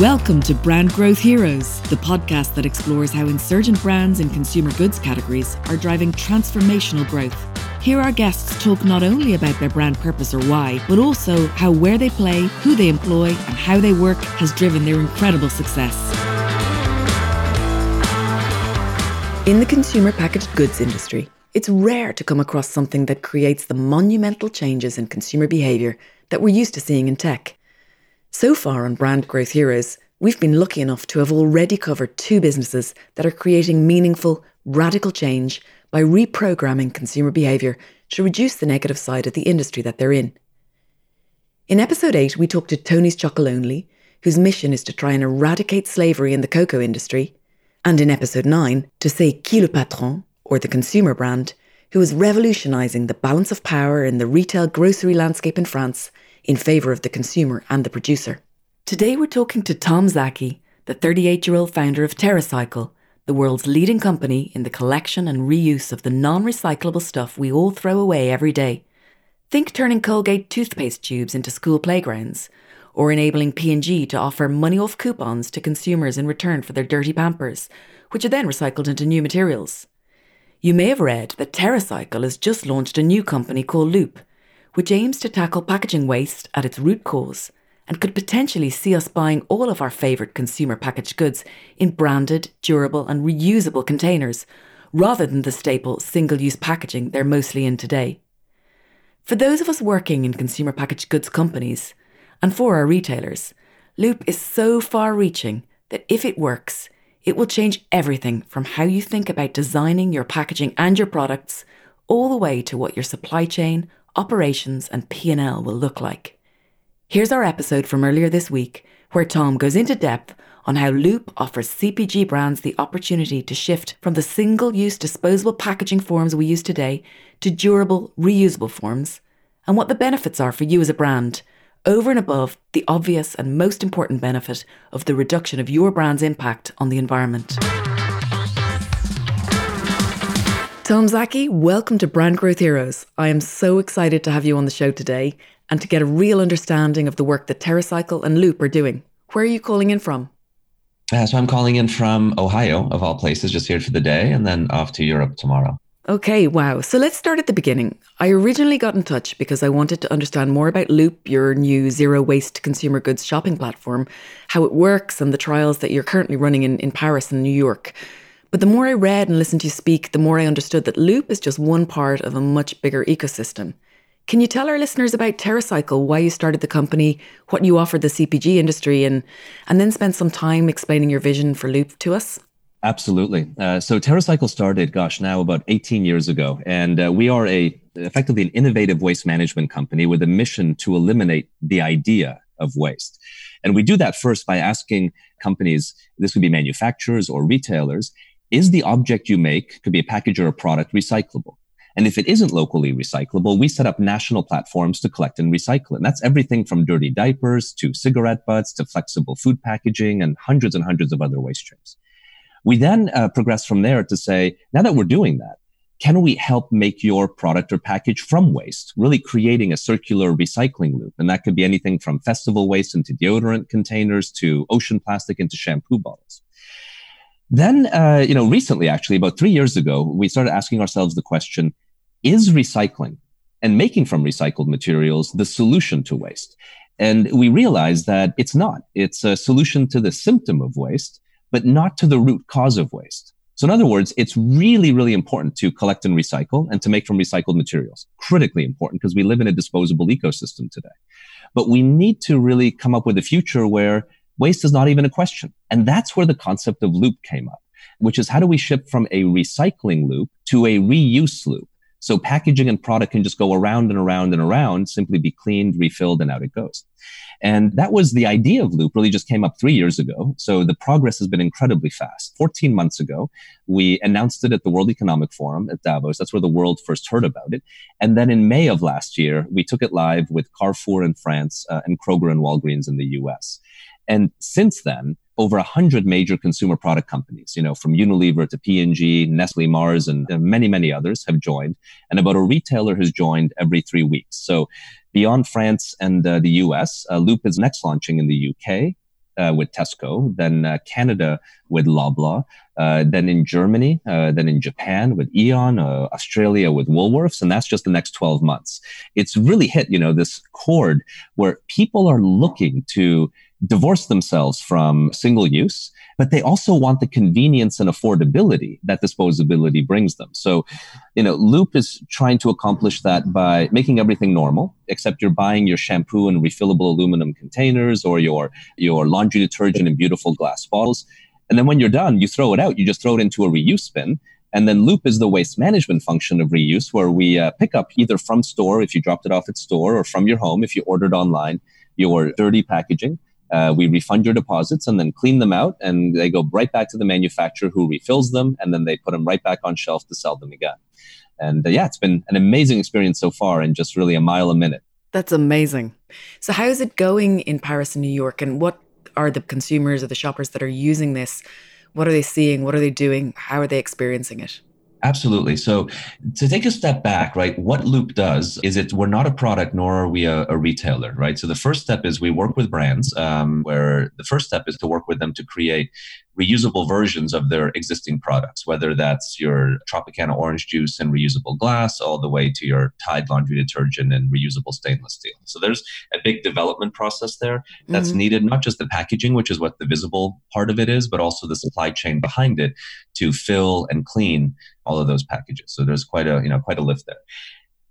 Welcome to Brand Growth Heroes, the podcast that explores how insurgent brands in consumer goods categories are driving transformational growth. Here, our guests talk not only about their brand purpose or why, but also how where they play, who they employ, and how they work has driven their incredible success. In the consumer packaged goods industry, it's rare to come across something that creates the monumental changes in consumer behaviour that we're used to seeing in tech. So far on Brand Growth Heroes, we've been lucky enough to have already covered two businesses that are creating meaningful, radical change by reprogramming consumer behaviour to reduce the negative side of the industry that they're in. In episode 8, we talked to Tony's Chocolonely, whose mission is to try and eradicate slavery in the cocoa industry, and in episode 9, to C'est Qui le Patron, or the consumer brand, who is revolutionising the balance of power in the retail grocery landscape in France in favour of the consumer and the producer. Today we're talking to Tom Szaky, the 38 year old founder of TerraCycle, the world's leading company in the collection and reuse of the non recyclable stuff we all throw away every day. Think turning Colgate toothpaste tubes into school playgrounds, or enabling P&G to offer money off coupons to consumers in return for their dirty pampers, which are then recycled into new materials. You may have read that TerraCycle has just launched a new company called Loop, which aims to tackle packaging waste at its root cause and could potentially see us buying all of our favourite consumer packaged goods in branded, durable, and reusable containers, rather than the staple single use packaging they're mostly in today. For those of us working in consumer packaged goods companies, and for our retailers, Loop is so far reaching that if it works, it will change everything from how you think about designing your packaging and your products, all the way to what your supply chain, operations and P&L will look like. Here's our episode from earlier this week where Tom goes into depth on how Loop offers CPG brands the opportunity to shift from the single-use disposable packaging forms we use today to durable, reusable forms and what the benefits are for you as a brand over and above the obvious and most important benefit of the reduction of your brand's impact on the environment. Tom Szaky, welcome to Brand Growth Heroes. I am so excited to have you on the show today and to get a real understanding of the work that TerraCycle and Loop are doing. Where are you calling in from? Uh, so I'm calling in from Ohio, of all places, just here for the day, and then off to Europe tomorrow. Okay, wow. So let's start at the beginning. I originally got in touch because I wanted to understand more about Loop, your new zero waste consumer goods shopping platform, how it works, and the trials that you're currently running in, in Paris and New York. But the more I read and listened to you speak, the more I understood that Loop is just one part of a much bigger ecosystem. Can you tell our listeners about TerraCycle, why you started the company, what you offer the CPG industry, and, and then spend some time explaining your vision for Loop to us? Absolutely. Uh, so TerraCycle started, gosh, now about 18 years ago, and uh, we are a effectively an innovative waste management company with a mission to eliminate the idea of waste. And we do that first by asking companies, this would be manufacturers or retailers, is the object you make, could be a package or a product, recyclable? And if it isn't locally recyclable, we set up national platforms to collect and recycle it. And that's everything from dirty diapers to cigarette butts to flexible food packaging and hundreds and hundreds of other waste streams. We then uh, progress from there to say, now that we're doing that, can we help make your product or package from waste, really creating a circular recycling loop? And that could be anything from festival waste into deodorant containers to ocean plastic into shampoo bottles. Then, uh, you know, recently, actually, about three years ago, we started asking ourselves the question, is recycling and making from recycled materials the solution to waste? And we realized that it's not. It's a solution to the symptom of waste, but not to the root cause of waste. So in other words, it's really, really important to collect and recycle and to make from recycled materials. Critically important because we live in a disposable ecosystem today. But we need to really come up with a future where waste is not even a question. And that's where the concept of loop came up, which is how do we ship from a recycling loop to a reuse loop? So packaging and product can just go around and around and around, simply be cleaned, refilled, and out it goes. And that was the idea of Loop really just came up three years ago. So the progress has been incredibly fast. 14 months ago, we announced it at the World Economic Forum at Davos. That's where the world first heard about it. And then in May of last year, we took it live with Carrefour in France uh, and Kroger and Walgreens in the US. And since then, over 100 major consumer product companies, you know, from Unilever to P&G, Nestle, Mars, and many, many others have joined. And about a retailer has joined every three weeks. So beyond France and uh, the US, uh, Loop is next launching in the UK, uh, with Tesco, then uh, Canada with Loblaw, uh, then in Germany, uh, then in Japan with Aeon, uh, Australia with Woolworths, and that's just the next 12 months. It's really hit, you know, this chord where people are looking to divorce themselves from single use but they also want the convenience and affordability that disposability brings them. So, you know, Loop is trying to accomplish that by making everything normal, except you're buying your shampoo in refillable aluminum containers or your your laundry detergent in beautiful glass bottles. And then when you're done, you throw it out. You just throw it into a reuse bin. And then Loop is the waste management function of reuse, where we uh, pick up either from store if you dropped it off at store, or from your home if you ordered online your dirty packaging. Uh, we refund your deposits and then clean them out, and they go right back to the manufacturer who refills them, and then they put them right back on shelf to sell them again. And uh, yeah, it's been an amazing experience so far, and just really a mile a minute. That's amazing. So, how is it going in Paris and New York, and what are the consumers or the shoppers that are using this? What are they seeing? What are they doing? How are they experiencing it? Absolutely. So to take a step back, right, what Loop does is it we're not a product nor are we a, a retailer, right? So the first step is we work with brands um, where the first step is to work with them to create reusable versions of their existing products, whether that's your Tropicana orange juice and reusable glass, all the way to your Tide laundry detergent and reusable stainless steel. So there's a big development process there that's mm-hmm. needed, not just the packaging, which is what the visible part of it is, but also the supply chain behind it to fill and clean all of those packages. So there's quite a, you know, quite a lift there.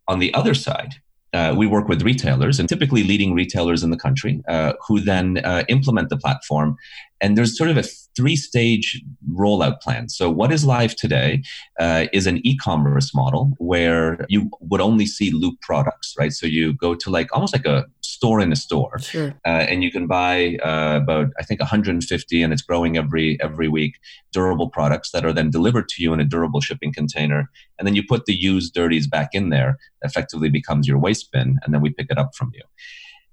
On the other side, uh, we work with retailers and typically leading retailers in the country uh, who then uh, implement the platform. And there's sort of a three stage rollout plan. So, what is live today uh, is an e commerce model where you would only see Loop products, right? So, you go to like almost like a store in a store, sure. Uh, and you can buy uh, about, I think, 150, and it's growing every every week, durable products that are then delivered to you in a durable shipping container. And then you put the used dirties back in there, effectively becomes your waste bin, and then we pick it up from you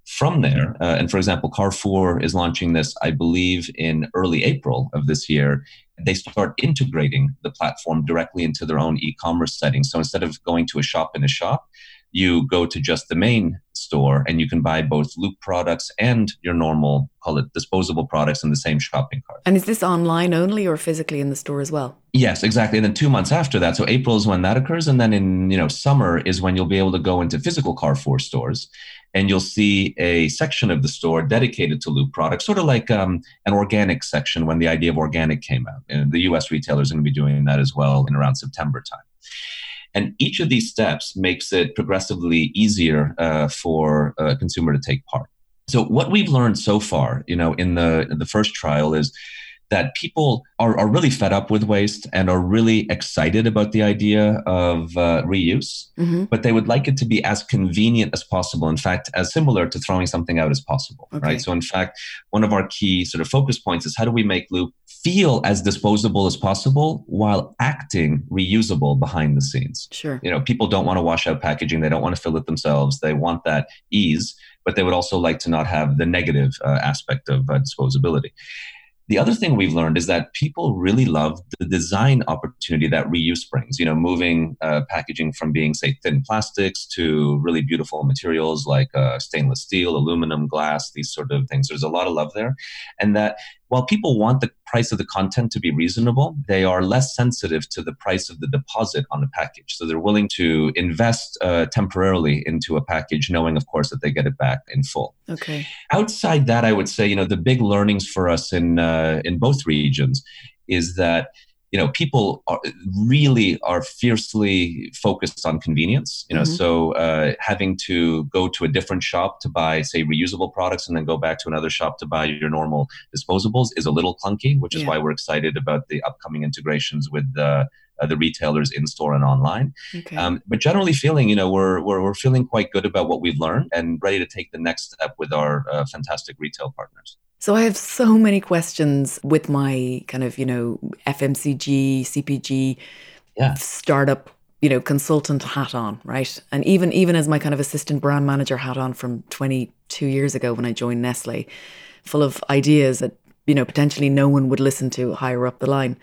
from there, uh, and for example, Carrefour is launching this, I believe, in early April of this year. They start integrating the platform directly into their own e commerce settings. So instead of going to a shop in a shop, you go to just the main store and you can buy both Loop products and your normal, call it disposable products in the same shopping cart. And is this online only or physically in the store as well? Yes, exactly. And then two months after that, so April is when that occurs, and then in you know summer is when you'll be able to go into physical Carrefour stores, and you'll see a section of the store dedicated to Loop products, sort of like um, an organic section when the idea of organic came out. And the U.S. retailers are going to be doing that as well in around September time. And each of these steps makes it progressively easier uh, for a consumer to take part. So what we've learned so far, you know, in the in the first trial is that people are, are really fed up with waste and are really excited about the idea of uh, reuse, mm-hmm. but they would like it to be as convenient as possible. In fact, as similar to throwing something out as possible, okay. right? So, in fact, one of our key sort of focus points is how do we make Loop feel as disposable as possible while acting reusable behind the scenes? Sure. You know, people don't want to wash out packaging; they don't want to fill it themselves. They want that ease, but they would also like to not have the negative uh, aspect of uh, disposability. The other thing we've learned is that people really love the design opportunity that reuse brings. You know, moving uh, packaging from being, say, thin plastics to really beautiful materials like uh, stainless steel, aluminum, glass, these sort of things. There's a lot of love there. And that while people want the price of the content to be reasonable, they are less sensitive to the price of the deposit on a package. So they're willing to invest uh, temporarily into a package, knowing, of course, that they get it back in full. Okay. Outside that, I would say, you know, the big learnings for us in uh, in both regions is that you know people are, really are fiercely focused on convenience you know mm-hmm. so uh, having to go to a different shop to buy say reusable products and then go back to another shop to buy your normal disposables is a little clunky which is yeah. why we're excited about the upcoming integrations with uh, uh, the retailers in store and online okay. um, but generally feeling you know we're, we're, we're feeling quite good about what we've learned and ready to take the next step with our uh, fantastic retail partners so I have so many questions with my kind of, you know, FMCG, CPG, yeah. startup, you know, consultant hat on, right? And even even as my kind of assistant brand manager hat on from 22 years ago when I joined Nestle, full of ideas that, you know, potentially no one would listen to higher up the line.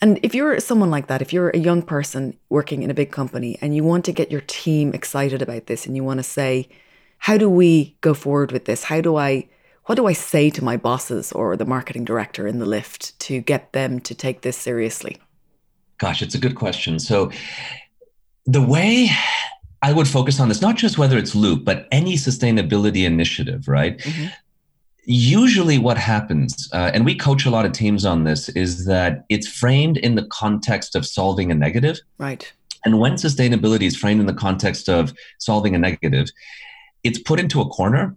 And if you're someone like that, if you're a young person working in a big company and you want to get your team excited about this and you want to say, how do we go forward with this? How do I what do I say to my bosses or the marketing director in the lift to get them to take this seriously? Gosh, it's a good question. So, the way I would focus on this, not just whether it's Loop, but any sustainability initiative, right? Mm-hmm. Usually, what happens, uh, and we coach a lot of teams on this, is that it's framed in the context of solving a negative. Right. And when sustainability is framed in the context of solving a negative, it's put into a corner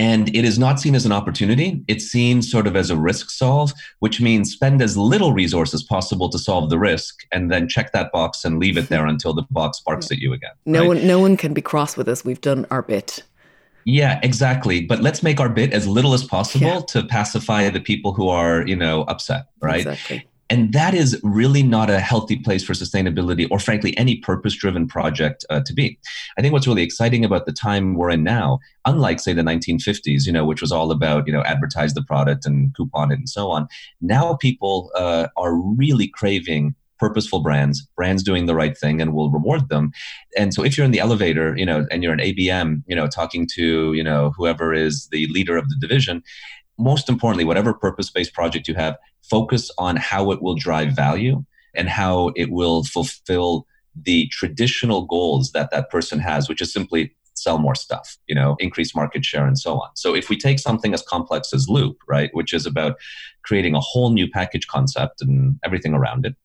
and it is not seen as an opportunity. It's seen sort of as a risk solve, which means spend as little resource as possible to solve the risk and then check that box and leave it there until the box barks at you again. No right? one no one can be cross with us. We've done our bit. Yeah, exactly. But let's make our bit as little as possible yeah. to pacify the people who are, you know, upset, right? Exactly. And that is really not a healthy place for sustainability or, frankly, any purpose driven project uh, to be. I think what's really exciting about the time we're in now, unlike, say, the 1950s, you know, which was all about, you know, advertise the product and coupon it and so on, now people uh, are really craving purposeful brands, brands doing the right thing and will reward them. And so if you're in the elevator, you know, and you're an ABM, you know, talking to, you know, whoever is the leader of the division, most importantly, whatever purpose based project you have, focus on how it will drive value and how it will fulfill the traditional goals that that person has, which is simply sell more stuff, you know, increase market share and so on. So if we take something as complex as Loop, right, which is about creating a whole new package concept and everything around it,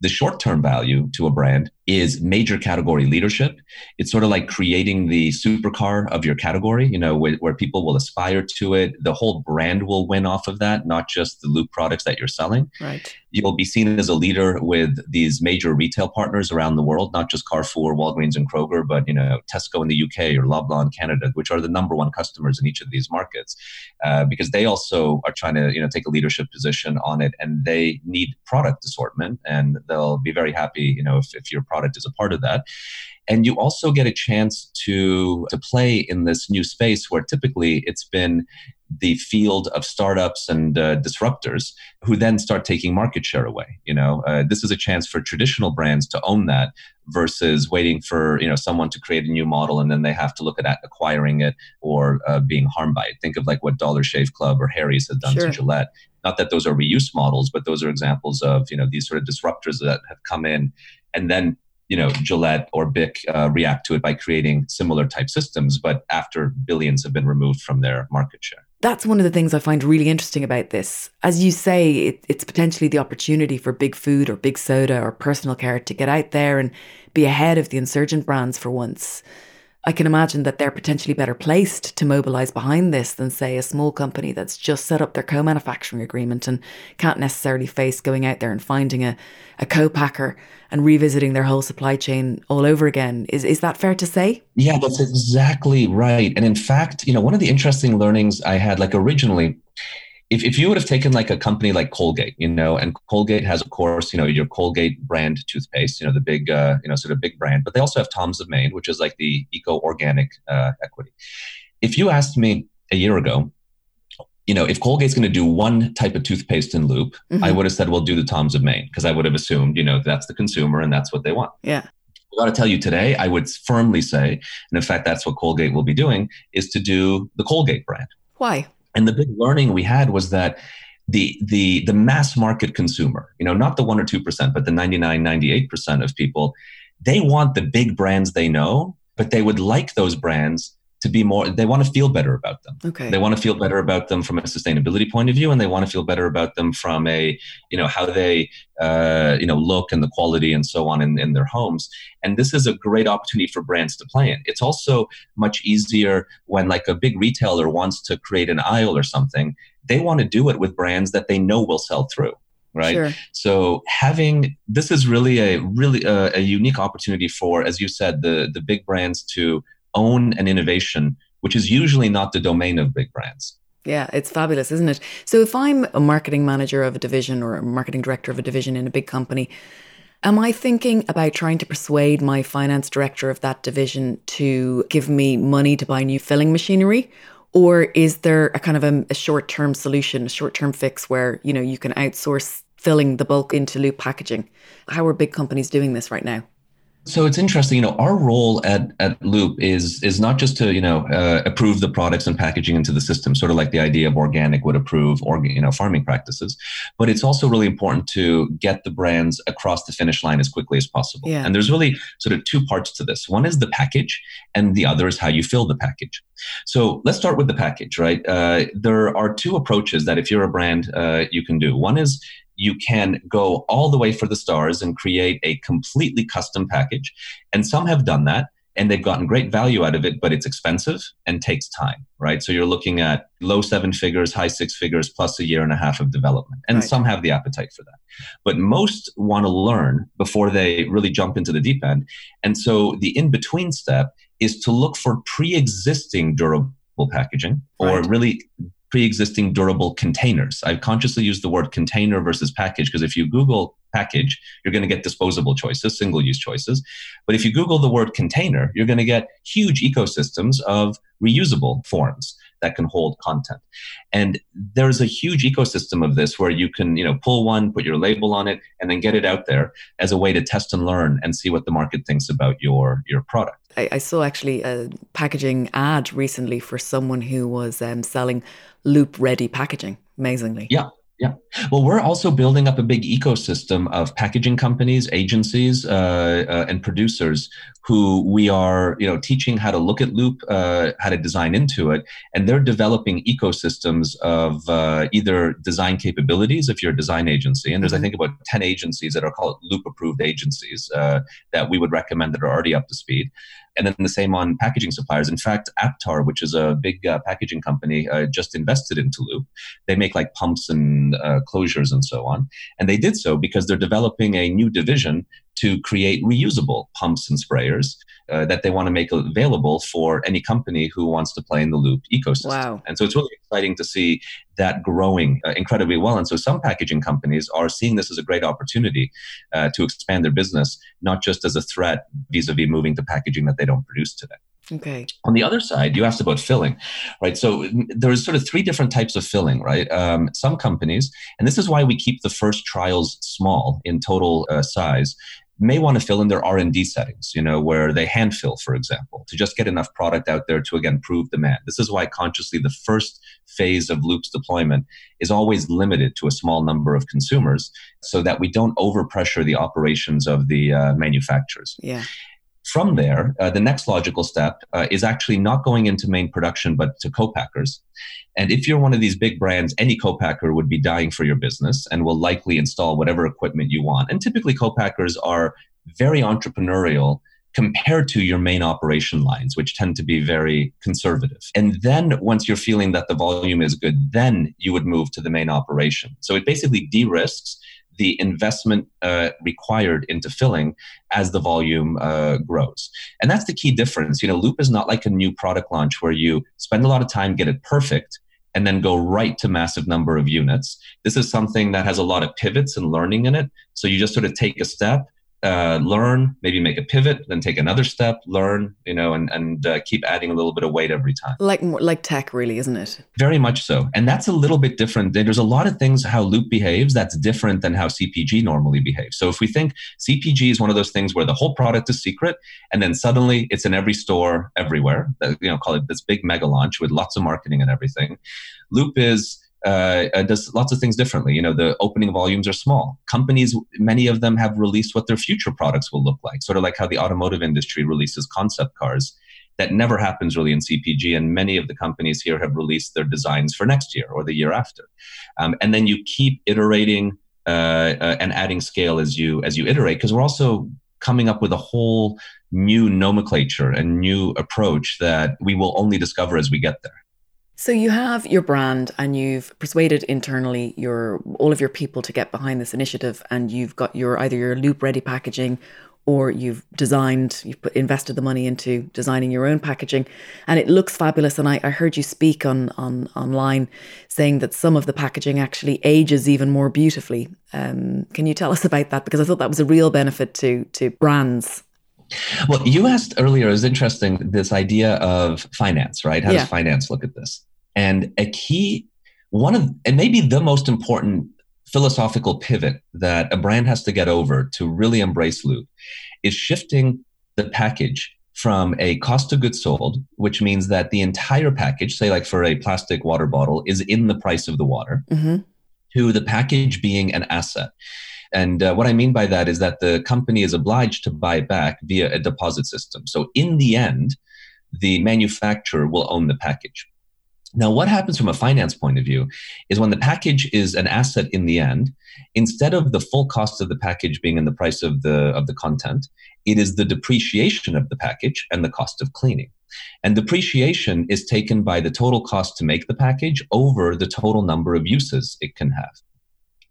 the short term value to a brand is major category leadership. It's sort of like creating the supercar of your category, you know, where, where, people will aspire to it. The whole brand will win off of that, not just the Loop products that you're selling. Right. You'll be seen as a leader with these major retail partners around the world, not just Carrefour, Walgreens, and Kroger, but, you know, Tesco in the UK or Loblaw in Canada, which are the number one customers in each of these markets, uh, because they also are trying to, you know, take a leadership position on it and they need product assortment and they'll be very happy, you know, if, if your product is a part of that. And you also get a chance to, to play in this new space where typically it's been the field of startups and uh, disruptors who then start taking market share away you know uh, this is a chance for traditional brands to own that versus waiting for you know someone to create a new model and then they have to look at acquiring it or uh, being harmed by it think of like what dollar shave club or harry's has done sure. to gillette not that those are reuse models but those are examples of you know these sort of disruptors that have come in and then you know Gillette or Bic uh, react to it by creating similar type systems, but after billions have been removed from their market share. That's one of the things I find really interesting about this. As you say, it, it's potentially the opportunity for big food or big soda or personal care to get out there and be ahead of the insurgent brands for once. I can imagine that they're potentially better placed to mobilize behind this than, say, a small company that's just set up their co manufacturing agreement and can't necessarily face going out there and finding a, a co packer and revisiting their whole supply chain all over again. Is, is that fair to say? Yeah, that's exactly right. And in fact, you know, one of the interesting learnings I had, like originally, if, if you would have taken like a company like Colgate, you know, and Colgate has, of course, you know, your Colgate brand toothpaste, you know, the big, uh, you know, sort of big brand, but they also have Tom's of Maine, which is like the eco organic uh, equity. If you asked me a year ago, you know, if Colgate's going to do one type of toothpaste in Loop, mm-hmm. I would have said, well, do the Tom's of Maine, because I would have assumed, you know, that's the consumer and that's what they want. Yeah. I got to tell you today, I would firmly say, and in fact, that's what Colgate will be doing, is to do the Colgate brand. Why? And the big learning we had was that the the the mass market consumer, you know, not the 1 or 2%, but the 99 98% of people, they want the big brands they know, but they would like those brands to be more they want to feel better about them. Okay. They want to feel better about them from a sustainability point of view and they want to feel better about them from a you know how they uh, you know look and the quality and so on in, in their homes. And this is a great opportunity for brands to play in. It's also much easier when like a big retailer wants to create an aisle or something they want to do it with brands that they know will sell through right? Sure. so having this is really a really uh, a unique opportunity for as you said the the big brands to own an innovation, which is usually not the domain of big brands. Yeah, it's fabulous, isn't it? So if I'm a marketing manager of a division or a marketing director of a division in a big company, am I thinking about trying to persuade my finance director of that division to give me money to buy new filling machinery? Or is there a kind of a, a short-term solution, a short-term fix where, you know, you can outsource filling the bulk into loop packaging? How are big companies doing this right now? So it's interesting, you know, our role at, at Loop is is not just to, you know, uh, approve the products and packaging into the system, sort of like the idea of organic would approve, or, you know, farming practices, but it's also really important to get the brands across the finish line as quickly as possible. Yeah. And there's really sort of two parts to this. One is the package, and the other is how you fill the package. So let's start with the package, right? Uh, there are two approaches that if you're a brand, uh, you can do. One is you can go all the way for the stars and create a completely custom package. And some have done that and they've gotten great value out of it, but it's expensive and takes time, right? So you're looking at low seven figures, high six figures, plus a year and a half of development. And right. some have the appetite for that. But most want to learn before they really jump into the deep end. And so the in between step is to look for pre existing durable packaging or right. really pre-existing durable containers. I've consciously used the word container versus package because if you Google package, you're going to get disposable choices, single-use choices. But if you Google the word container, you're going to get huge ecosystems of reusable forms that can hold content. And there's a huge ecosystem of this where you can, you know, pull one, put your label on it, and then get it out there as a way to test and learn and see what the market thinks about your your product. I, I saw actually a packaging ad recently for someone who was um, selling loop ready packaging, amazingly. Yeah. Yeah. Well, we're also building up a big ecosystem of packaging companies, agencies, uh, uh, and producers who we are, you know, teaching how to look at Loop, uh, how to design into it, and they're developing ecosystems of uh, either design capabilities if you're a design agency, and there's I mm-hmm. think about ten agencies that are called Loop approved agencies uh, that we would recommend that are already up to speed, and then the same on packaging suppliers. In fact, Aptar, which is a big uh, packaging company, uh, just invested into Loop. They make like pumps and uh, closures and so on. And they did so because they're developing a new division to create reusable pumps and sprayers uh, that they want to make available for any company who wants to play in the loop ecosystem. Wow. And so it's really exciting to see that growing uh, incredibly well. And so some packaging companies are seeing this as a great opportunity uh, to expand their business, not just as a threat vis a vis moving to packaging that they don't produce today. Okay. On the other side, you asked about filling, right? So there's sort of three different types of filling, right? Um, some companies, and this is why we keep the first trials small in total uh, size, may want to fill in their r&d settings you know where they hand fill for example to just get enough product out there to again prove demand. This is why consciously the first phase of loop's deployment is always limited to a small number of consumers so that we don't overpressure the operations of the uh, manufacturers. Yeah from there, uh, the next logical step uh, is actually not going into main production, but to co-packers. And if you're one of these big brands, any co-packer would be dying for your business and will likely install whatever equipment you want. And typically, co-packers are very entrepreneurial compared to your main operation lines, which tend to be very conservative. And then once you're feeling that the volume is good, then you would move to the main operation. So it basically de risks the investment uh, required into filling as the volume uh, grows. And that's the key difference. You know, Loop is not like a new product launch where you spend a lot of time, get it perfect, and then go right to massive number of units. This is something that has a lot of pivots and learning in it. So you just sort of take a step uh, learn, maybe make a pivot, then take another step, learn, you know, and and uh, keep adding a little bit of weight every time. Like like tech, really, isn't it? Very much so, and that's a little bit different. There's a lot of things how Loop behaves that's different than how CPG normally behaves. So if we think CPG is one of those things where the whole product is secret, and then suddenly it's in every store everywhere, you know, call it this big mega launch with lots of marketing and everything. Loop is uh, uh, does lots of things differently. You know, the opening volumes are small. Companies, many of them have released what their future products will look like, sort of like how the automotive industry releases concept cars. That never happens really in CPG, and many of the companies here have released their designs for next year or the year after. Um, and then you keep iterating uh, uh, and adding scale as you as you iterate, because we're also coming up with a whole new nomenclature and new approach that we will only discover as we get there. So you have your brand and you've persuaded internally your all of your people to get behind this initiative and you've got your either your loop ready packaging or you've designed you've put invested the money into designing your own packaging. And it looks fabulous. And I, I heard you speak on on online saying that some of the packaging actually ages even more beautifully. Um, can you tell us about that? Because I thought that was a real benefit to to brands well, you asked earlier, is interesting this idea of finance, right? How yeah. does finance look at this? And a key, one of, and maybe the most important philosophical pivot that a brand has to get over to really embrace loop is shifting the package from a cost of goods sold, which means that the entire package, say like for a plastic water bottle, is in the price of the water, mm-hmm. to the package being an asset. And uh, what I mean by that is that the company is obliged to buy back via a deposit system. So in the end, the manufacturer will own the package. Now, what happens from a finance point of view is when the package is an asset in the end, instead of the full cost of the package being in the price of the of the content, it is the depreciation of the package and the cost of cleaning. And depreciation is taken by the total cost to make the package over the total number of uses it can have.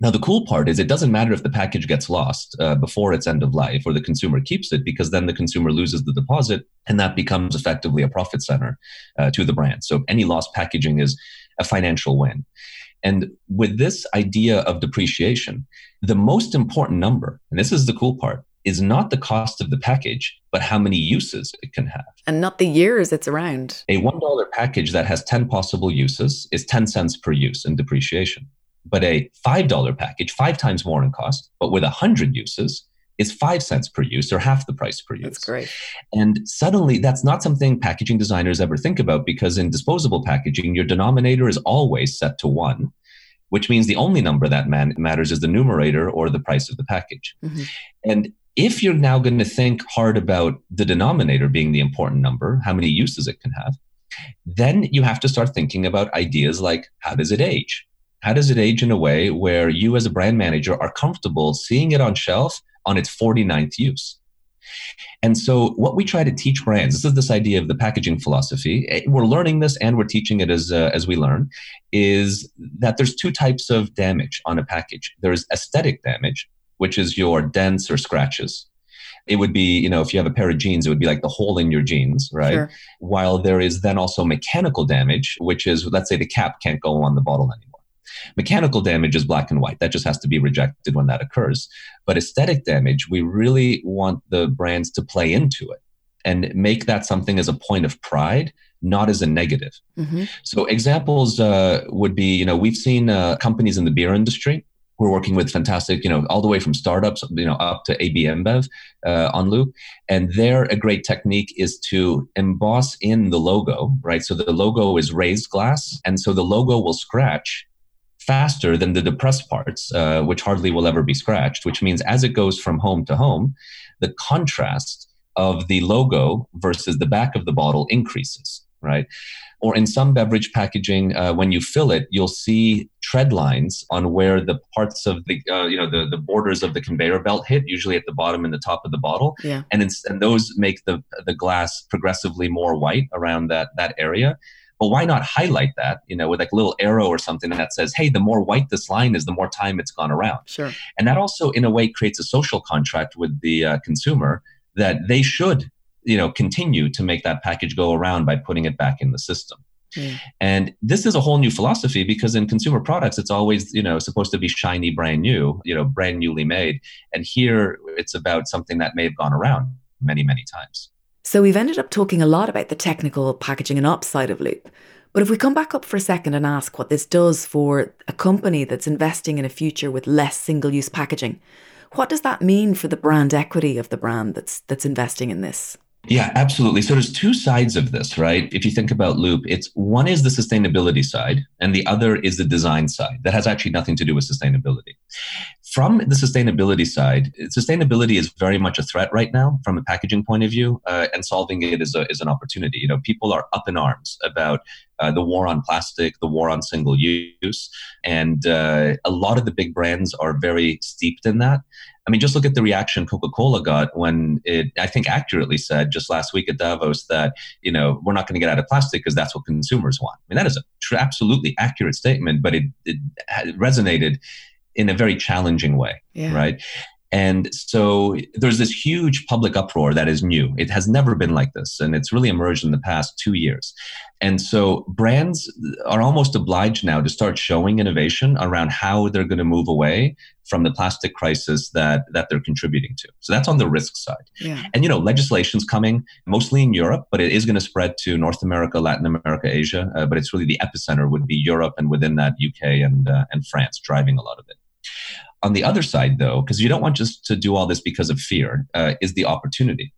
Now, the cool part is it doesn't matter if the package gets lost uh, before its end of life or the consumer keeps it because then the consumer loses the deposit and that becomes effectively a profit center uh, to the brand. So any lost packaging is a financial win. And with this idea of depreciation, the most important number, and this is the cool part, is not the cost of the package, but how many uses it can have. And not the years it's around. A $1 package that has 10 possible uses is 10 cents per use in depreciation. But a $5 package, five times more in cost, but with 100 uses, is five cents per use or half the price per use. That's great. And suddenly, that's not something packaging designers ever think about because in disposable packaging, your denominator is always set to one, which means the only number that man- matters is the numerator or the price of the package. Mm-hmm. And if you're now going to think hard about the denominator being the important number, how many uses it can have, then you have to start thinking about ideas like how does it age? How does it age in a way where you, as a brand manager, are comfortable seeing it on shelf on its 49th use? And so, what we try to teach brands, this is this idea of the packaging philosophy. Eh, we're learning this and we're teaching it as, uh, as we learn, is that there's two types of damage on a package. There's aesthetic damage, which is your dents or scratches. It would be, you know, if you have a pair of jeans, it would be like the hole in your jeans, right? Sure. While there is then also mechanical damage, which is, let's say the cap can't go on the bottle anymore. Mechanical damage is black and white. That just has to be rejected when that occurs. But aesthetic damage, we really want the brands to play into it and make that something as a point of pride, not as a negative. Mm-hmm. So examples uh, would be, you know, we've seen uh, companies in the beer industry. We're working with fantastic, you know, all the way from startups, you know, up to AB InBev uh, on Loop. And there, a great technique is to emboss in the logo, right? So the logo is raised glass, and so the logo will scratch faster than the depressed parts, uh, which hardly will ever be scratched, which means as it goes from home to home, the contrast of the logo versus the back of the bottle increases, right? Or in some beverage packaging, uh, when you fill it, you'll see tread lines on where the parts of the, uh, you know, the, the borders of the conveyor belt hit, usually at the bottom and the top of the bottle. Yeah. And, and those make the, the glass progressively more white around that, that area well, why not highlight that, you know, with like a little arrow or something that says, hey, the more white this line is, the more time it's gone around. Sure. And that also, in a way, creates a social contract with the uh, consumer that they should, you know, continue to make that package go around by putting it back in the system. Mm. And this is a whole new philosophy because in consumer products, it's always, you know, supposed to be shiny, brand new, you know, brand newly made. And here it's about something that may have gone around many, many times. So we've ended up talking a lot about the technical packaging and ops side of Loop. But if we come back up for a second and ask what this does for a company that's investing in a future with less single use packaging, what does that mean for the brand equity of the brand that's that's investing in this? Yeah, absolutely. So there's two sides of this, right? If you think about Loop, it's one is the sustainability side and the other is the design side. That has actually nothing to do with sustainability. From the sustainability side, sustainability is very much a threat right now from a packaging point of view, uh, and solving it is, a, is an opportunity. You know, people are up in arms about uh, the war on plastic, the war on single use, and uh, a lot of the big brands are very steeped in that. I mean, just look at the reaction Coca Cola got when it, I think, accurately said just last week at Davos that, you know, we're not going to get out of plastic because that's what consumers want. I mean, that is an tr- absolutely accurate statement, but it, it, resonated in a very challenging way, yeah. right? And so there's this huge public uproar that is new. It has never been like this, and it's really emerged in the past two years. And so brands are almost obliged now to start showing innovation around how they're going to move away from the plastic crisis that that they're contributing to. So that's on the risk side. Yeah. And you know, legislation's coming mostly in Europe, but it is going to spread to North America, Latin America, Asia. Uh, but it's really the epicenter would be Europe, and within that, UK and uh, and France driving a lot of it. On the other side, though, because you don't want just to do all this because of fear, uh, is the opportunity.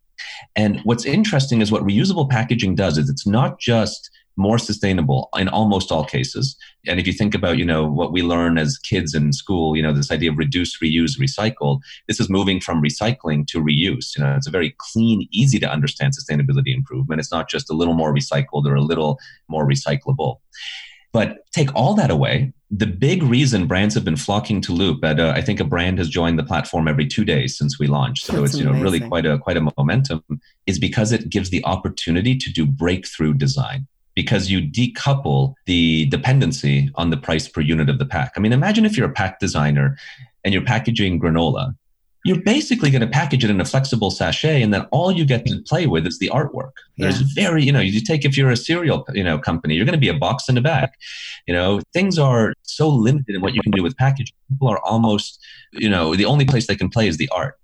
And what's interesting is what reusable packaging does is it's not just more sustainable in almost all cases. And if you think about, you know, what we learn as kids in school, you know, this idea of reduce, reuse, recycle, this is moving from recycling to reuse. You know, it's a very clean, easy to understand sustainability improvement. It's not just a little more recycled or a little more recyclable. But take all that away. The big reason brands have been flocking to Loop, at uh, I think a brand has joined the platform every two days since we launched, so That's it's you know amazing. really quite a quite a momentum. Is because it gives the opportunity to do breakthrough design because you decouple the dependency on the price per unit of the pack. I mean, imagine if you're a pack designer and you're packaging granola, you're basically going to package it in a flexible sachet and then all you get to play with is the artwork. Yeah. There's very, you know, you take if you're a cereal, you know, company, you're going to be a box in a bag. You know, things are so limited in what you can do with packaging. People are almost, you know, the only place they can play is the art.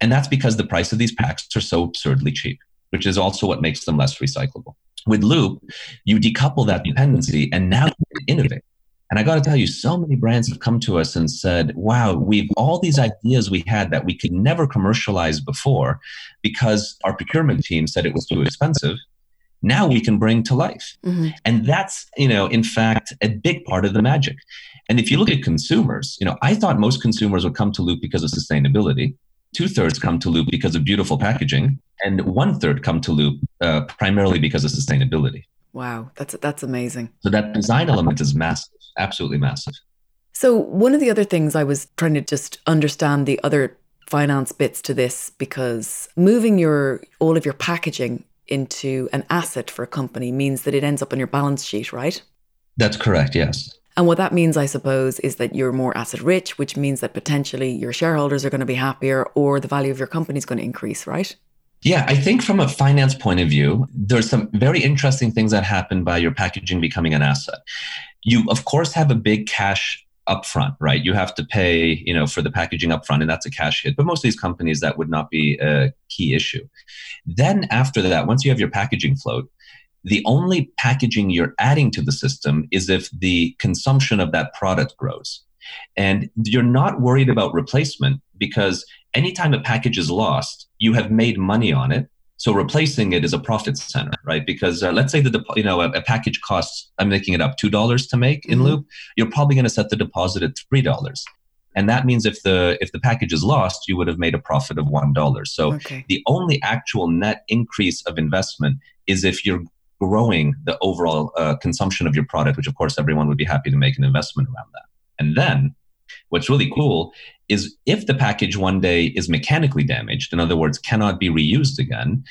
And that's because the price of these packs are so absurdly cheap, which is also what makes them less recyclable. With Loop, you decouple that dependency and now you can innovate. And I got to tell you, so many brands have come to us and said, wow, we've all these ideas we had that we could never commercialize before because our procurement team said it was too expensive. Now we can bring to life. Mm-hmm. And that's, you know, in fact, a big part of the magic. And if you look at consumers, you know, I thought most consumers would come to Loop because of sustainability. Two thirds come to Loop because of beautiful packaging and one third come to Loop uh, primarily because of sustainability. Wow, that's that's amazing. So that design element is massive, absolutely massive. So one of the other things I was trying to just understand the other finance bits to this because moving your all of your packaging into an asset for a company means that it ends up on your balance sheet, right? That's correct, yes. And what that means, I suppose, is that you're more asset rich, which means that potentially your shareholders are going to be happier or the value of your company is going to increase, right? Yeah, I think from a finance point of view, there's some very interesting things that happen by your packaging becoming an asset. You, of course, have a big cash upfront, right? You have to pay, you know, for the packaging upfront, and that's a cash hit. But most of these companies, that would not be a key issue. Then after that, once you have your packaging float, the only packaging you're adding to the system is if the consumption of that product grows. And you're not worried about replacement because anytime a package is lost, you have made money on it. So replacing it is a profit center, right? Because uh, let's say that you know a, a, package costs, I'm making it up, two dollars to make in mm-hmm. Loop. You're probably going to set the deposit at three dollars, and that means if the if the package is lost, you would have made a profit of one dollar. So okay. the only actual net increase of investment is if you're growing the overall uh, consumption of your product, which of course everyone would be happy to make an investment around that. And then what's really cool is if the package one day is mechanically damaged, in other words, cannot be reused again,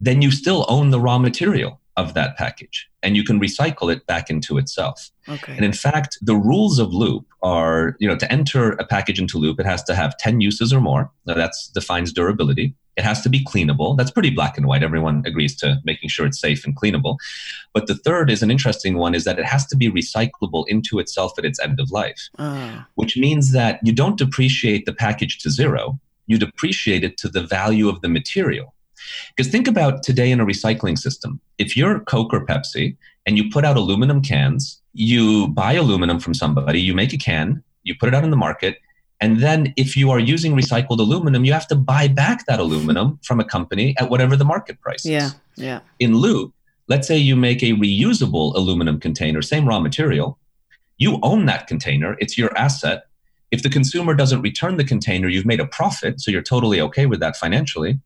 then you still own the raw material of that package and you can recycle it back into itself. Okay. And in fact, the rules of Loop are, you know, to enter a package into Loop, it has to have 10 uses or more. Now that defines durability. It has to be cleanable. That's pretty black and white. Everyone agrees to making sure it's safe and cleanable. But the third is an interesting one is that it has to be recyclable into itself at its end of life, uh. which means that you don't depreciate the package to zero. You depreciate it to the value of the material. Because think about today in a recycling system. If you're Coke or Pepsi and you put out aluminum cans, you buy aluminum from somebody, you make a can, you put it out in the market, and then if you are using recycled aluminum, you have to buy back that aluminum from a company at whatever the market price is. Yeah, yeah. In Loop, let's say you make a reusable aluminum container, same raw material, you own that container, it's your asset. If the consumer doesn't return the container, you've made a profit, so you're totally okay with that financially.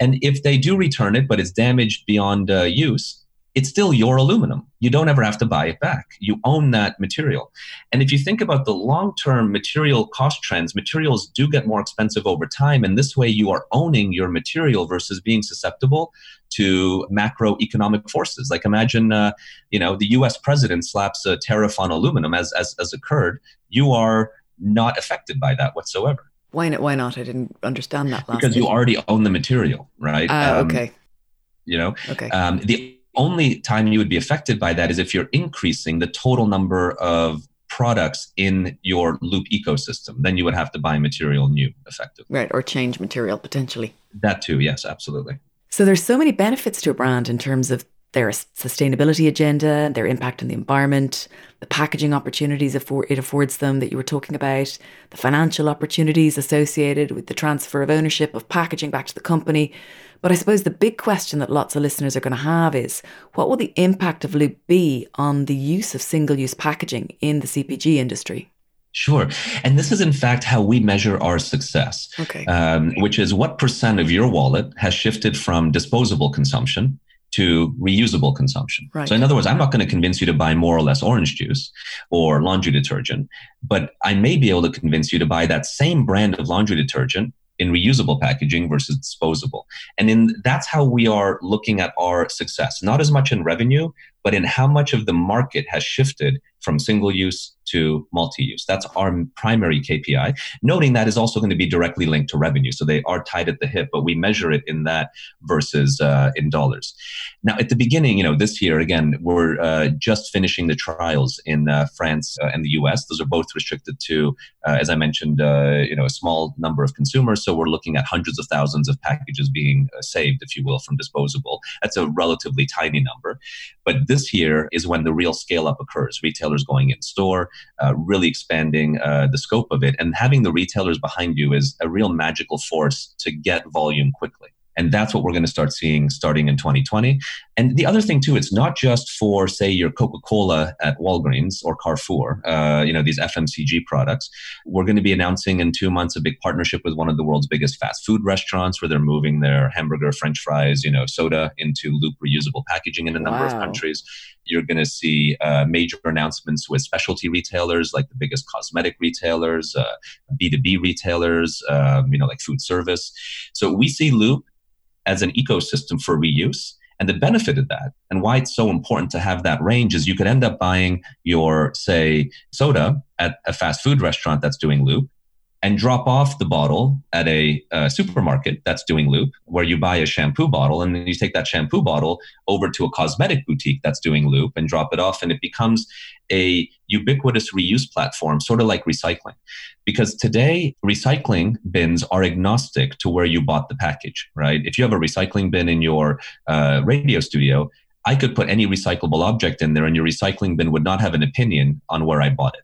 And if they do return it, but it's damaged beyond uh, use, it's still your aluminum. You don't ever have to buy it back. You own that material. And if you think about the long term material cost trends, materials do get more expensive over time. And this way, you are owning your material versus being susceptible to macroeconomic forces. Like imagine, uh, you know, the US president slaps a tariff on aluminum as, as, as occurred. You are not affected by that whatsoever. Why not? Why not? I didn't understand that. Last. Because you already own the material, right? Uh, um, okay. You know. Okay. Um, the only time you would be affected by that is if you're increasing the total number of products in your loop ecosystem then you would have to buy material new effectively right or change material potentially that too yes absolutely so there's so many benefits to a brand in terms of their sustainability agenda, their impact on the environment, the packaging opportunities it affords them that you were talking about, the financial opportunities associated with the transfer of ownership of packaging back to the company. But I suppose the big question that lots of listeners are going to have is what will the impact of Loop be on the use of single use packaging in the CPG industry? Sure. And this is, in fact, how we measure our success, okay. um, which is what percent of your wallet has shifted from disposable consumption to reusable consumption. Right. So, in other words, I'm not going to convince you to buy more or less orange juice or laundry detergent, but I may be able to convince you to buy that same brand of laundry detergent in reusable packaging versus disposable. And in that's how we are looking at our success, not as much in revenue, but in how much of the market has shifted from single use to multi-use. That's our primary KPI. Noting that is also going to be directly linked to revenue, so they are tied at the hip, but we measure it in that versus uh, in dollars. Now, at the beginning, you know, this year again, we're uh, just finishing the trials in uh, France uh, and the U.S. Those are both restricted to, uh, as I mentioned, uh, you know, a small number of consumers. So we're looking at hundreds of thousands of packages being saved, if you will, from disposable. That's a relatively tiny number, but this year is when the real scale up occurs. Retailers going in store uh, really expanding uh, the scope of it. And having the retailers behind you is a real magical force to get volume quickly. And that's what we're going to start seeing starting in 2020. And the other thing too, it's not just for say your Coca-Cola at Walgreens or Carrefour, uh, you know these FMCG products. We're going to be announcing in two months a big partnership with one of the world's biggest fast food restaurants, where they're moving their hamburger, French fries, you know, soda into loop reusable packaging in a number wow. of countries. You're going to see uh, major announcements with specialty retailers like the biggest cosmetic retailers, uh, B2B retailers, um, you know, like food service. So we see Loop as an ecosystem for reuse. And the benefit of that and why it's so important to have that range is you could end up buying your, say, soda at a fast food restaurant that's doing loop and drop off the bottle at a uh, supermarket that's doing loop where you buy a shampoo bottle and then you take that shampoo bottle over to a cosmetic boutique that's doing loop and drop it off and it becomes a ubiquitous reuse platform sort of like recycling. Because today recycling bins are agnostic to where you bought the package right? If you have a recycling bin in your uh, radio studio i could put any recyclable object in there and your recycling bin would not have an opinion on where i bought it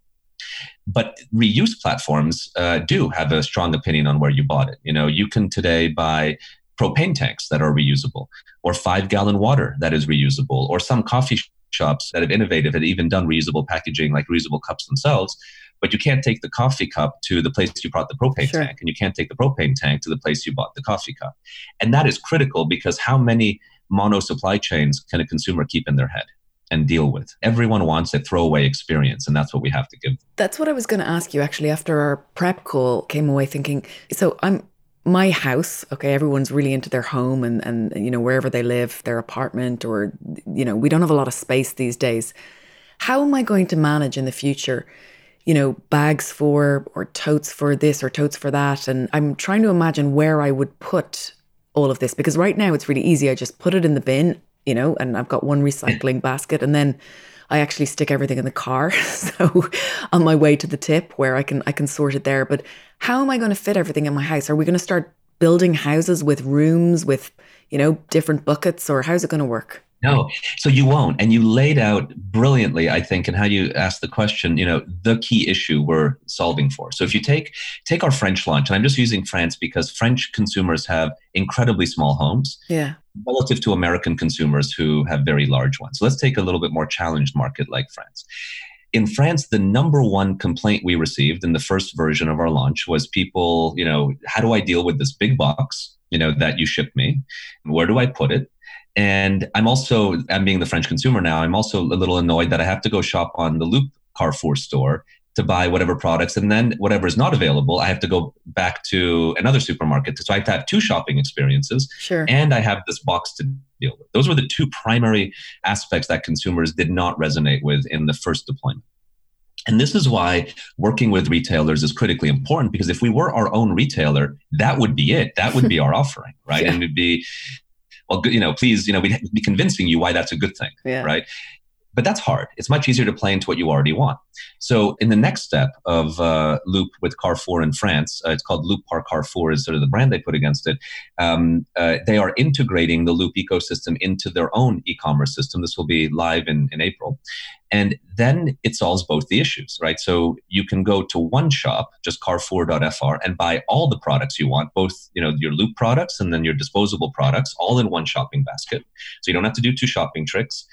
but reuse platforms uh, do have a strong opinion on where you bought it. You know, you can today buy propane tanks that are reusable, or five gallon water that is reusable, or some coffee shops that have innovated and even done reusable packaging like reusable cups themselves. But you can't take the coffee cup to the place you brought the propane sure. tank, and you can't take the propane tank to the place you bought the coffee cup. And that is critical because how many mono supply chains can a consumer keep in their head? And deal with. Everyone wants a throwaway experience, and that's what we have to give. That's what I was going to ask you actually after our prep call. Came away thinking, so I'm my house. Okay, everyone's really into their home and and you know wherever they live, their apartment, or you know we don't have a lot of space these days. How am I going to manage in the future? You know, bags for or totes for this or totes for that, and I'm trying to imagine where I would put all of this because right now it's really easy. I just put it in the bin you know, and I've got one recycling basket and then I actually stick everything in the car. so on my way to the tip where I can I can sort it there. But how am I going to fit everything in my house? Are we going to start building houses with rooms with, you know, different buckets or how's it going to work? No, so you won't. And you laid out brilliantly, I think, and how you asked the question, you know, the key issue we're solving for. So if you take take our French launch, and I'm just using France because French consumers have incredibly small homes. Yeah. Relative to American consumers who have very large ones. So let's take a little bit more challenged market like France. In France, the number one complaint we received in the first version of our launch was people, you know, how do I deal with this big box, you know, that you ship me? Where do I put it? And I'm also, I'm being the French consumer now, I'm also a little annoyed that I have to go shop on the Loop Carrefour store to buy whatever products. And then whatever is not available, I have to go back to another supermarket. So I have to have two shopping experiences. Sure. And I have this box to deal with. Those were the two primary aspects that consumers did not resonate with in the first deployment. And this is why working with retailers is critically important because if we were our own retailer, that would be it. That would be our offering, right? Yeah. And it'd be well, you know, please, you know, we'd be convincing you why that's a good thing, yeah. right? But that's hard. It's much easier to play into what you already want. So, in the next step of uh, Loop with Carrefour in France, uh, it's called Loop par Carrefour, is sort of the brand they put against it. Um, uh, they are integrating the Loop ecosystem into their own e commerce system. This will be live in, in April. And then it solves both the issues, right? So you can go to one shop, just carrefour.fr, and buy all the products you want, both you know your loop products and then your disposable products, all in one shopping basket. So you don't have to do two shopping tricks.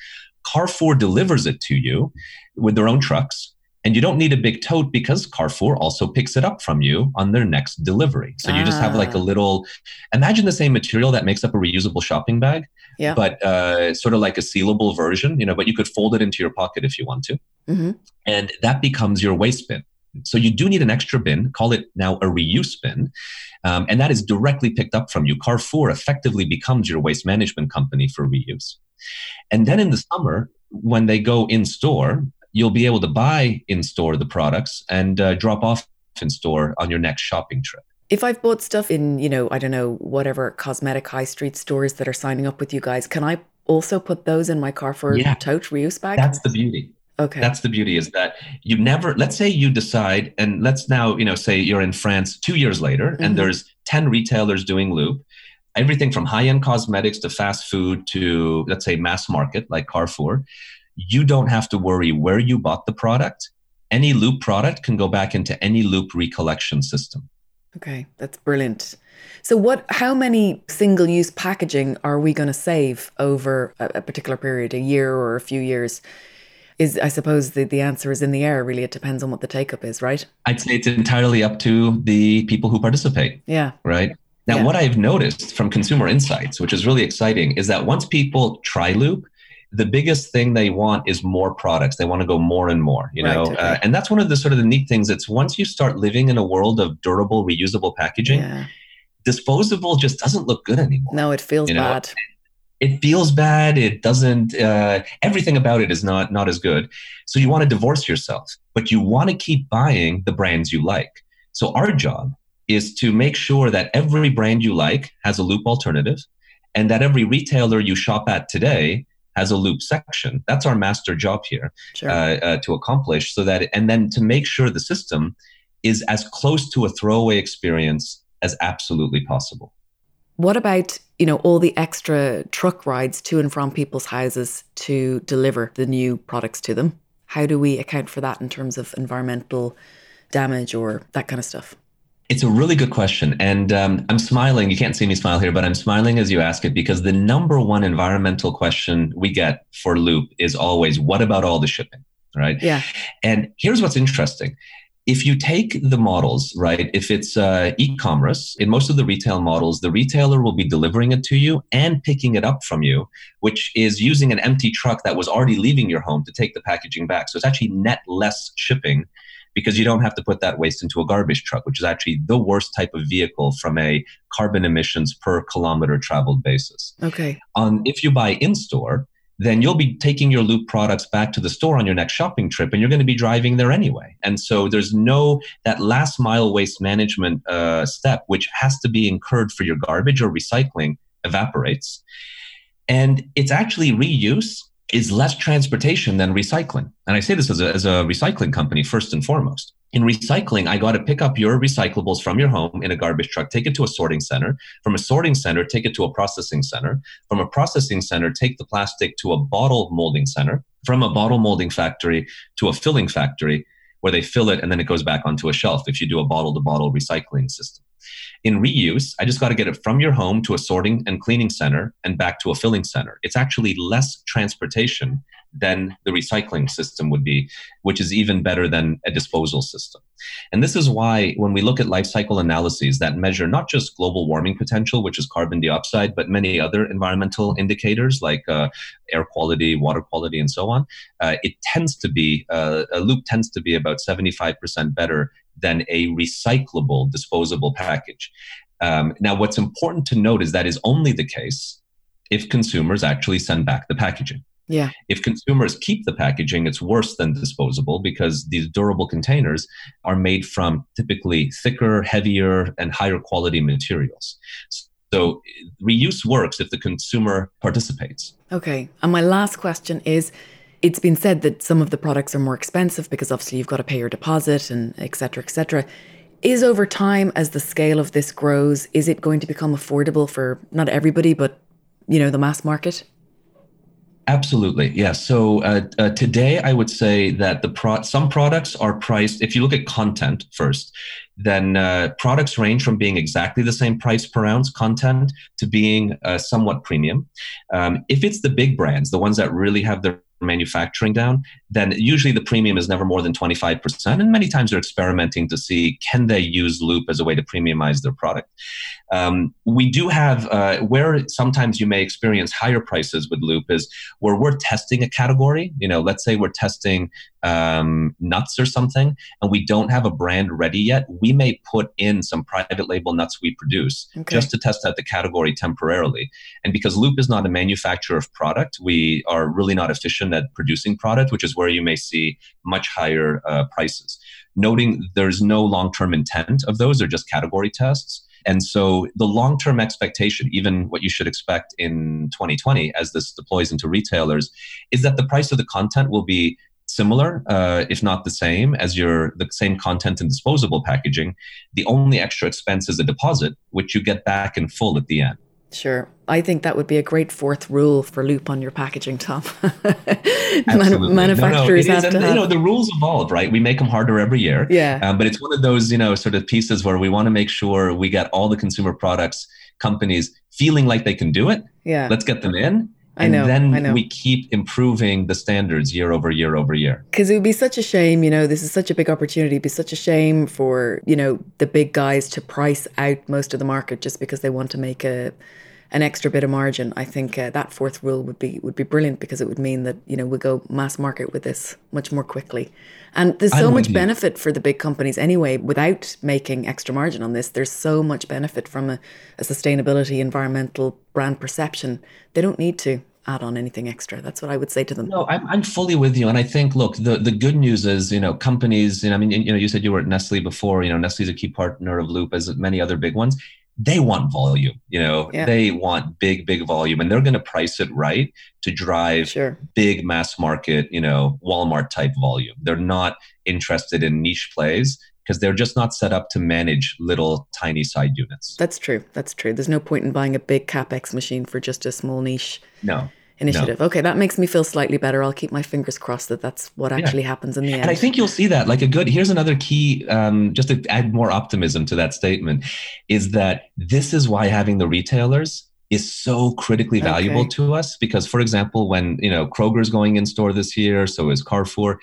Carrefour delivers it to you with their own trucks. And you don't need a big tote because Carrefour also picks it up from you on their next delivery. So you just have like a ah. little, imagine the same material that makes up a reusable shopping bag, yeah. but uh, sort of like a sealable version, you know, but you could fold it into your pocket if you want to. Mm-hmm. And that becomes your waste bin. So you do need an extra bin, call it now a reuse bin. Um, and that is directly picked up from you. Carrefour effectively becomes your waste management company for reuse. And then in the summer, when they go in store, you'll be able to buy in store the products and uh, drop off in store on your next shopping trip. If I've bought stuff in, you know, I don't know, whatever cosmetic high street stores that are signing up with you guys, can I also put those in my Carrefour yeah, tote reuse bag? That's the beauty. Okay. That's the beauty is that you never, let's say you decide, and let's now, you know, say you're in France two years later mm-hmm. and there's 10 retailers doing Loop everything from high end cosmetics to fast food to, let's say, mass market like Carrefour, you don't have to worry where you bought the product. Any Loop product can go back into any Loop recollection system. Okay, that's brilliant. So, what? How many single-use packaging are we going to save over a, a, particular period, a year or a few years? Is I suppose the, the answer is in the air. Really, it depends on what the take-up is, right? I'd say it's entirely up to the people who participate. Yeah. Right. Now, yeah. what I've noticed from consumer insights, which is really exciting, is that once people try Loop, the biggest thing they want is more products. They want to go more and more, you know, right, okay. uh, and that's one of the sort of the neat things. It's once you start living in a world of durable, reusable packaging, yeah. disposable just doesn't look good anymore. No, it feels you know? bad. It feels bad. It doesn't. Uh, everything about it is not not as good. So you want to divorce yourself, but you want to keep buying the brands you like. So our job is to make sure that every brand you like has a loop alternative and that every retailer you shop at today has a loop section. That's our master job here sure. uh, uh, to accomplish so that, and then to make sure the system is as close to a throwaway experience as absolutely possible. What about, you know, all the extra truck rides to and from people's houses to deliver the new products to them? How do we account for that in terms of environmental damage or that kind of stuff? It's a really good question. And um, I'm smiling. You can't see me smile here, but I'm smiling as you ask it because the number one environmental question we get for Loop is always what about all the shipping? Right. Yeah. And here's what's interesting. If you take the models, right, if it's uh, e commerce, in most of the retail models, the retailer will be delivering it to you and picking it up from you, which is using an empty truck that was already leaving your home to take the packaging back. So it's actually net less shipping because you don't have to put that waste into a garbage truck, which is actually the worst type of vehicle from a carbon emissions per kilometer traveled basis. Okay. On if you buy in store, then you'll be taking your loop products back to the store on your next shopping trip and you're going to be driving there anyway and so there's no that last mile waste management uh, step which has to be incurred for your garbage or recycling evaporates and it's actually reuse is less transportation than recycling. And I say this as a, as a recycling company, first and foremost. In recycling, I got to pick up your recyclables from your home in a garbage truck, take it to a sorting center. From a sorting center, take it to a processing center. From a processing center, take the plastic to a bottle molding center. From a bottle molding factory to a filling factory where they fill it and then it goes back onto a shelf if you do a bottle to bottle recycling system. In reuse, I just got to get it from your home to a sorting and cleaning center and back to a filling center. It's actually less transportation than the recycling system would be, which is even better than a disposal system. And this is why, when we look at life cycle analyses that measure not just global warming potential, which is carbon dioxide, but many other environmental indicators like uh, air quality, water quality, and so on, uh, it tends to be, uh, a loop tends to be about 75% better than a recyclable disposable package. Um, now, what's important to note is that is only the case if consumers actually send back the packaging. Yeah. If consumers keep the packaging, it's worse than disposable because these durable containers are made from typically thicker, heavier, and higher quality materials. So reuse works if the consumer participates. Okay. And my last question is It's been said that some of the products are more expensive because obviously you've got to pay your deposit and et cetera, et cetera. Is over time, as the scale of this grows, is it going to become affordable for not everybody, but you know, the mass market? Absolutely, yes. So uh, uh, today, I would say that the pro- some products are priced. If you look at content first, then uh, products range from being exactly the same price per ounce content to being uh, somewhat premium. Um, if it's the big brands, the ones that really have their manufacturing down, then usually the premium is never more than 25%. And many times they're experimenting to see can they use Loop as a way to premiumize their product. Um, we do have uh, where sometimes you may experience higher prices with Loop is where we're testing a category. You know, let's say we're testing um, nuts or something, and we don't have a brand ready yet. We may put in some private label nuts we produce okay. just to test out the category temporarily. And because Loop is not a manufacturer of product, we are really not efficient at producing product, which is where you may see much higher uh, prices. Noting there's no long term intent of those, they're just category tests. And so the long term expectation, even what you should expect in 2020 as this deploys into retailers, is that the price of the content will be similar, uh, if not the same, as your the same content in disposable packaging. The only extra expense is a deposit, which you get back in full at the end. Sure. I think that would be a great fourth rule for loop on your packaging, Tom. Man- manufacturers no, no, have to have... You know, the rules evolve, right? We make them harder every year. Yeah. Um, but it's one of those, you know, sort of pieces where we want to make sure we get all the consumer products companies feeling like they can do it. Yeah. Let's get them in. And know, then we keep improving the standards year over year over year. Because it would be such a shame, you know, this is such a big opportunity. It'd be such a shame for, you know, the big guys to price out most of the market just because they want to make a an extra bit of margin, I think uh, that fourth rule would be would be brilliant because it would mean that you know we go mass market with this much more quickly. And there's so much benefit for the big companies anyway without making extra margin on this. There's so much benefit from a, a sustainability, environmental, brand perception. They don't need to add on anything extra. That's what I would say to them. No, I'm, I'm fully with you. And I think, look, the, the good news is, you know, companies, you know, I mean, you know, you said you were at Nestle before, you know, Nestle's a key partner of Loop as many other big ones they want volume you know yeah. they want big big volume and they're going to price it right to drive sure. big mass market you know walmart type volume they're not interested in niche plays because they're just not set up to manage little tiny side units that's true that's true there's no point in buying a big capex machine for just a small niche no initiative. No. Okay, that makes me feel slightly better. I'll keep my fingers crossed that that's what actually yeah. happens in the end. And I think you'll see that. Like a good, here's another key, um, just to add more optimism to that statement, is that this is why having the retailers is so critically valuable okay. to us. Because, for example, when you know Kroger's going in store this year, so is Carrefour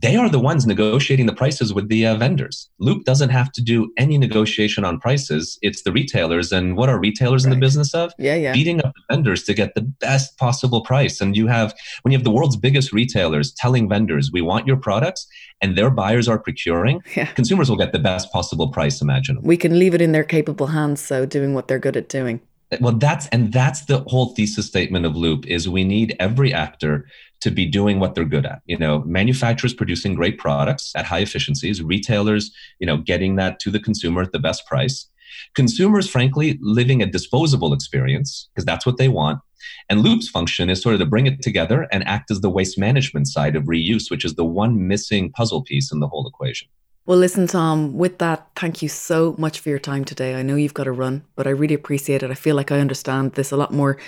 they are the ones negotiating the prices with the uh, vendors. Loop doesn't have to do any negotiation on prices. It's the retailers. And what are retailers right. in the business of? Yeah, yeah. Beating up the vendors to get the best possible price. And you have, when you have the world's biggest retailers telling vendors, we want your products, and their buyers are procuring, yeah. consumers will get the best possible price imaginable. We can leave it in their capable hands, so doing what they're good at doing well that's and that's the whole thesis statement of loop is we need every actor to be doing what they're good at. You know manufacturers producing great products at high efficiencies retailers you know getting that to the consumer at the best price consumers frankly living a disposable experience because that's what they want and loop's function is sort of to bring it together and act as the waste management side of reuse which is the one missing puzzle piece in the whole equation well, listen, Tom, with that, thank you so much for your time today. I know you've got to run, but I really appreciate it. I feel like I understand this a lot more.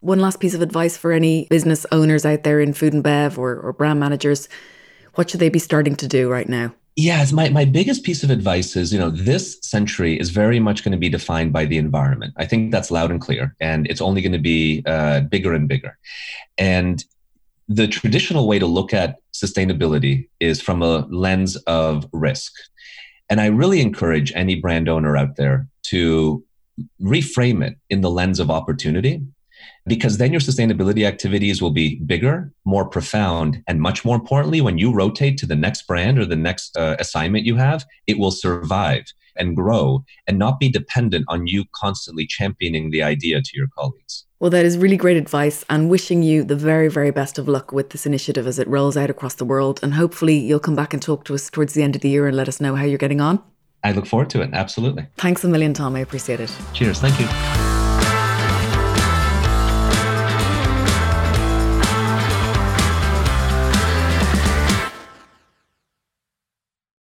One last piece of advice for any business owners out there in food and bev or, or brand managers what should they be starting to do right now? Yes, my, my biggest piece of advice is, you know, this century is very much going to be defined by the environment. I think that's loud and clear, and it's only going to be uh, bigger and bigger. And the traditional way to look at sustainability is from a lens of risk. And I really encourage any brand owner out there to reframe it in the lens of opportunity because then your sustainability activities will be bigger, more profound, and much more importantly, when you rotate to the next brand or the next uh, assignment you have, it will survive and grow and not be dependent on you constantly championing the idea to your colleagues. Well, that is really great advice and wishing you the very, very best of luck with this initiative as it rolls out across the world. And hopefully you'll come back and talk to us towards the end of the year and let us know how you're getting on. I look forward to it. Absolutely. Thanks a million, Tom. I appreciate it. Cheers. Thank you.